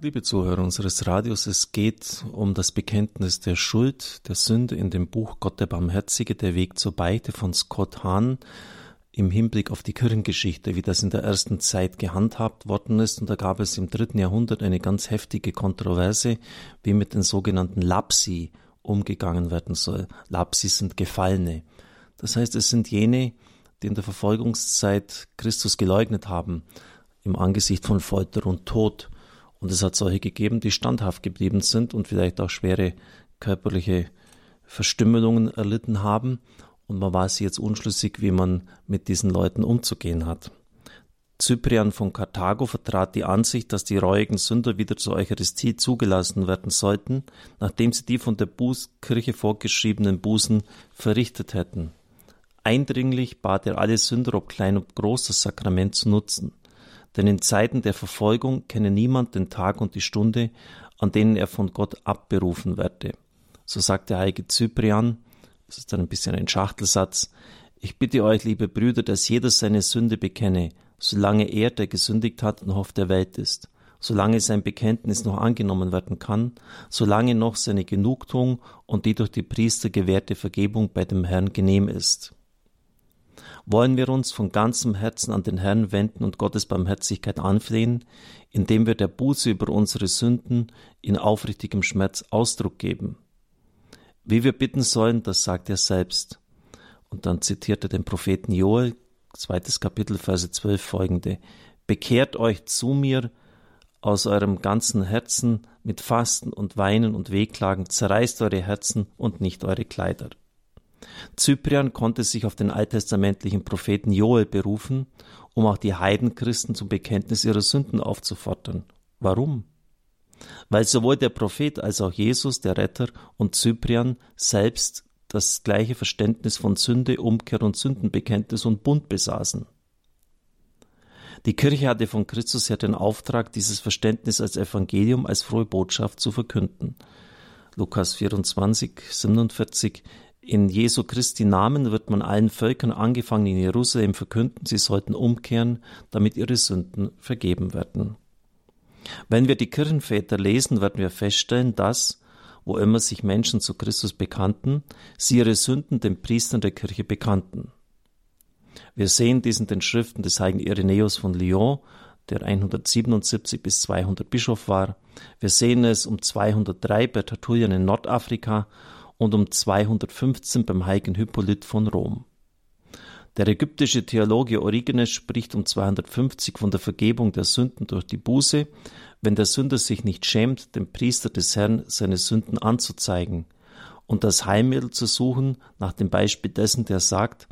Liebe Zuhörer unseres Radios, es geht um das Bekenntnis der Schuld, der Sünde in dem Buch Gott der Barmherzige, der Weg zur Beite von Scott Hahn im Hinblick auf die Kirchengeschichte, wie das in der ersten Zeit gehandhabt worden ist. Und da gab es im dritten Jahrhundert eine ganz heftige Kontroverse, wie mit den sogenannten Lapsi umgegangen werden soll. Lapsi sind Gefallene. Das heißt, es sind jene, die in der Verfolgungszeit Christus geleugnet haben, im Angesicht von Folter und Tod. Und es hat solche gegeben, die standhaft geblieben sind und vielleicht auch schwere körperliche Verstümmelungen erlitten haben. Und man war sich jetzt unschlüssig, wie man mit diesen Leuten umzugehen hat. Cyprian von Karthago vertrat die Ansicht, dass die reuigen Sünder wieder zur Eucharistie zugelassen werden sollten, nachdem sie die von der Bußkirche vorgeschriebenen Bußen verrichtet hätten. Eindringlich bat er alle Sünder, ob klein ob groß, das Sakrament zu nutzen denn in Zeiten der Verfolgung kenne niemand den Tag und die Stunde, an denen er von Gott abberufen werde. So sagt der heilige Cyprian, das ist dann ein bisschen ein Schachtelsatz, ich bitte euch, liebe Brüder, dass jeder seine Sünde bekenne, solange er, der gesündigt hat, noch auf der Welt ist, solange sein Bekenntnis noch angenommen werden kann, solange noch seine Genugtuung und die durch die Priester gewährte Vergebung bei dem Herrn genehm ist wollen wir uns von ganzem Herzen an den Herrn wenden und Gottes Barmherzigkeit anflehen, indem wir der Buße über unsere Sünden in aufrichtigem Schmerz Ausdruck geben. Wie wir bitten sollen, das sagt er selbst. Und dann zitiert er den Propheten Joel, zweites Kapitel, Verse 12 folgende. Bekehrt euch zu mir aus eurem ganzen Herzen mit Fasten und Weinen und Wehklagen, zerreißt eure Herzen und nicht eure Kleider. Cyprian konnte sich auf den alttestamentlichen Propheten Joel berufen, um auch die Heidenchristen zum Bekenntnis ihrer Sünden aufzufordern. Warum? Weil sowohl der Prophet als auch Jesus, der Retter, und Cyprian selbst das gleiche Verständnis von Sünde, Umkehr und Sündenbekenntnis und Bund besaßen. Die Kirche hatte von Christus her den Auftrag, dieses Verständnis als Evangelium, als frohe Botschaft zu verkünden. Lukas 24, 47 in Jesu Christi Namen wird man allen Völkern angefangen in Jerusalem verkünden, sie sollten umkehren, damit ihre Sünden vergeben werden. Wenn wir die Kirchenväter lesen, werden wir feststellen, dass, wo immer sich Menschen zu Christus bekannten, sie ihre Sünden den Priestern der Kirche bekannten. Wir sehen dies in den Schriften des heiligen Irenäus von Lyon, der 177 bis 200 Bischof war. Wir sehen es um 203 bei Tertullian in Nordafrika und um 215 beim heiligen Hippolyt von Rom. Der ägyptische Theologe Origenes spricht um 250 von der Vergebung der Sünden durch die Buße, wenn der Sünder sich nicht schämt, dem Priester des Herrn seine Sünden anzuzeigen und das Heilmittel zu suchen, nach dem Beispiel dessen, der sagt,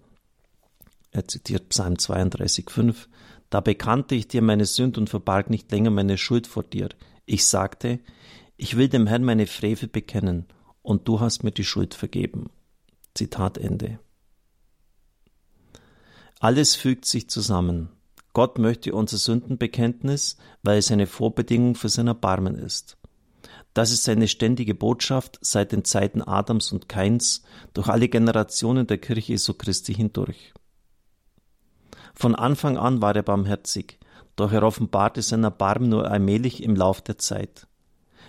er zitiert Psalm 32,5, da bekannte ich dir meine Sünd und verbarg nicht länger meine Schuld vor dir. Ich sagte, ich will dem Herrn meine Frevel bekennen, und du hast mir die Schuld vergeben. Zitat Ende. Alles fügt sich zusammen. Gott möchte unser Sündenbekenntnis, weil es eine Vorbedingung für sein Erbarmen ist. Das ist seine ständige Botschaft seit den Zeiten Adams und Kains durch alle Generationen der Kirche Jesu Christi hindurch. Von Anfang an war er barmherzig, doch er offenbarte sein Erbarmen nur allmählich im Lauf der Zeit.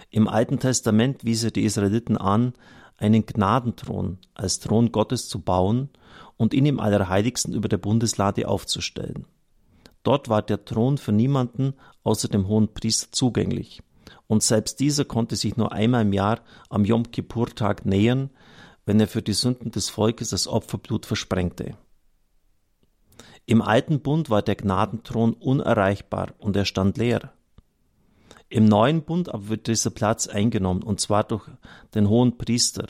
Im Alten Testament wies er die Israeliten an, einen Gnadenthron als Thron Gottes zu bauen und ihn im Allerheiligsten über der Bundeslade aufzustellen. Dort war der Thron für niemanden außer dem hohen Priester zugänglich, und selbst dieser konnte sich nur einmal im Jahr am Yom Kippur-Tag nähern, wenn er für die Sünden des Volkes das Opferblut versprengte. Im alten Bund war der Gnadenthron unerreichbar und er stand leer. Im neuen Bund aber wird dieser Platz eingenommen, und zwar durch den hohen Priester,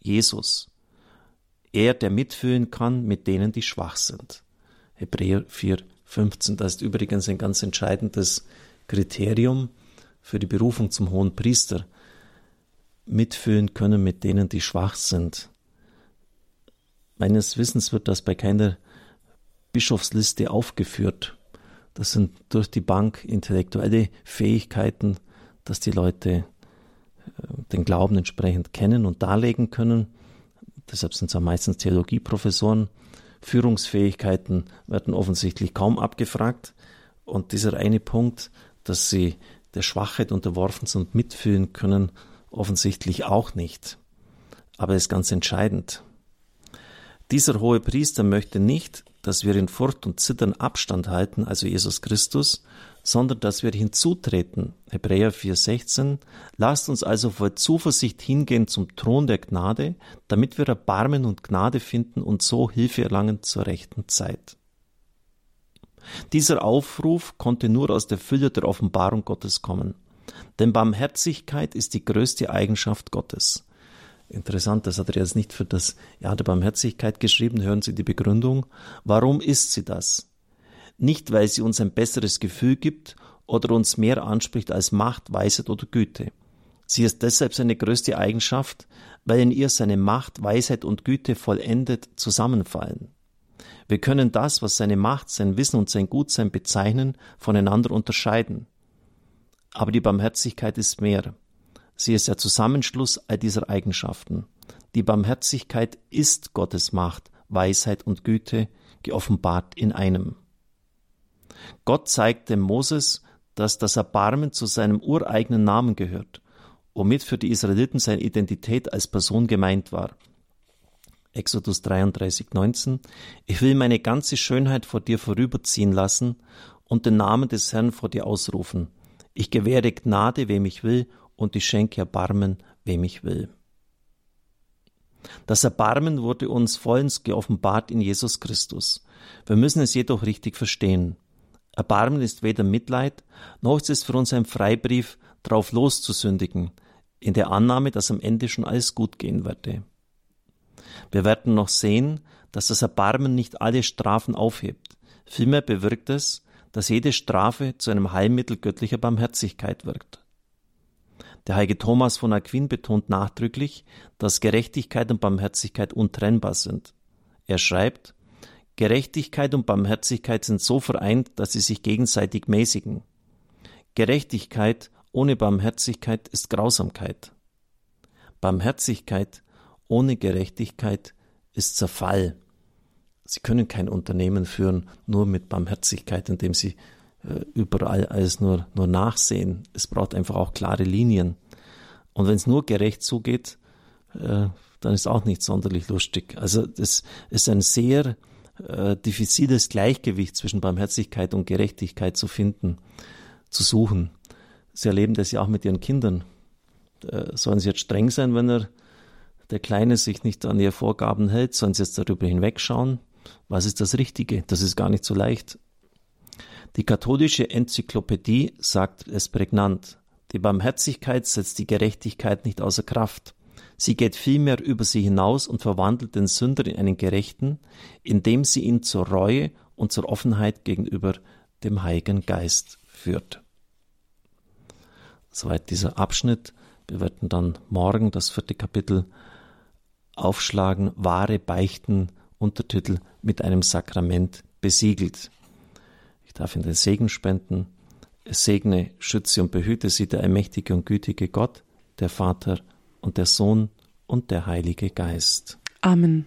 Jesus. Er, der mitfühlen kann mit denen, die schwach sind. Hebräer 4, 15. Das ist übrigens ein ganz entscheidendes Kriterium für die Berufung zum hohen Priester. Mitfühlen können mit denen, die schwach sind. Meines Wissens wird das bei keiner Bischofsliste aufgeführt. Das sind durch die Bank intellektuelle Fähigkeiten, dass die Leute äh, den Glauben entsprechend kennen und darlegen können. Deshalb sind es ja meistens Theologieprofessoren. Führungsfähigkeiten werden offensichtlich kaum abgefragt. Und dieser eine Punkt, dass sie der Schwachheit unterworfen sind und mitfühlen können, offensichtlich auch nicht. Aber es ist ganz entscheidend. Dieser hohe Priester möchte nicht, dass wir in Furcht und Zittern Abstand halten, also Jesus Christus, sondern dass wir hinzutreten. Hebräer 4,16. Lasst uns also voll Zuversicht hingehen zum Thron der Gnade, damit wir Erbarmen und Gnade finden und so Hilfe erlangen zur rechten Zeit. Dieser Aufruf konnte nur aus der Fülle der Offenbarung Gottes kommen. Denn Barmherzigkeit ist die größte Eigenschaft Gottes. Interessant, das hat er jetzt nicht für das Jahr der Barmherzigkeit geschrieben. Hören Sie die Begründung. Warum ist sie das? Nicht, weil sie uns ein besseres Gefühl gibt oder uns mehr anspricht als Macht, Weisheit oder Güte. Sie ist deshalb seine größte Eigenschaft, weil in ihr seine Macht, Weisheit und Güte vollendet zusammenfallen. Wir können das, was seine Macht, sein Wissen und sein Gutsein bezeichnen, voneinander unterscheiden. Aber die Barmherzigkeit ist mehr. Sie ist der Zusammenschluss all dieser Eigenschaften. Die Barmherzigkeit ist Gottes Macht, Weisheit und Güte, geoffenbart in einem. Gott zeigte Moses, dass das Erbarmen zu seinem ureigenen Namen gehört, womit für die Israeliten seine Identität als Person gemeint war. Exodus 33, 19. Ich will meine ganze Schönheit vor dir vorüberziehen lassen und den Namen des Herrn vor dir ausrufen. Ich gewähre Gnade, wem ich will, und ich schenke Erbarmen, wem ich will. Das Erbarmen wurde uns vollends geoffenbart in Jesus Christus. Wir müssen es jedoch richtig verstehen. Erbarmen ist weder Mitleid, noch ist es für uns ein Freibrief, drauf loszusündigen, in der Annahme, dass am Ende schon alles gut gehen werde. Wir werden noch sehen, dass das Erbarmen nicht alle Strafen aufhebt. Vielmehr bewirkt es, dass jede Strafe zu einem Heilmittel göttlicher Barmherzigkeit wirkt. Der heilige Thomas von Aquin betont nachdrücklich, dass Gerechtigkeit und Barmherzigkeit untrennbar sind. Er schreibt, Gerechtigkeit und Barmherzigkeit sind so vereint, dass sie sich gegenseitig mäßigen. Gerechtigkeit ohne Barmherzigkeit ist Grausamkeit. Barmherzigkeit ohne Gerechtigkeit ist Zerfall. Sie können kein Unternehmen führen nur mit Barmherzigkeit, indem Sie überall alles nur, nur nachsehen. Es braucht einfach auch klare Linien. Und wenn es nur gerecht zugeht, äh, dann ist auch nicht sonderlich lustig. Also das ist ein sehr äh, diffiziles Gleichgewicht zwischen Barmherzigkeit und Gerechtigkeit zu finden, zu suchen. Sie erleben das ja auch mit ihren Kindern. Äh, sollen sie jetzt streng sein, wenn er der Kleine sich nicht an ihre Vorgaben hält? Sollen sie jetzt darüber hinwegschauen? Was ist das Richtige? Das ist gar nicht so leicht. Die katholische Enzyklopädie sagt es prägnant. Die Barmherzigkeit setzt die Gerechtigkeit nicht außer Kraft. Sie geht vielmehr über sie hinaus und verwandelt den Sünder in einen Gerechten, indem sie ihn zur Reue und zur Offenheit gegenüber dem Heiligen Geist führt. Soweit dieser Abschnitt. Wir werden dann morgen das vierte Kapitel aufschlagen, wahre Beichten, Untertitel mit einem Sakrament besiegelt darf ihn den Segen spenden. Segne, schütze und behüte sie der allmächtige und gütige Gott, der Vater und der Sohn und der Heilige Geist. Amen.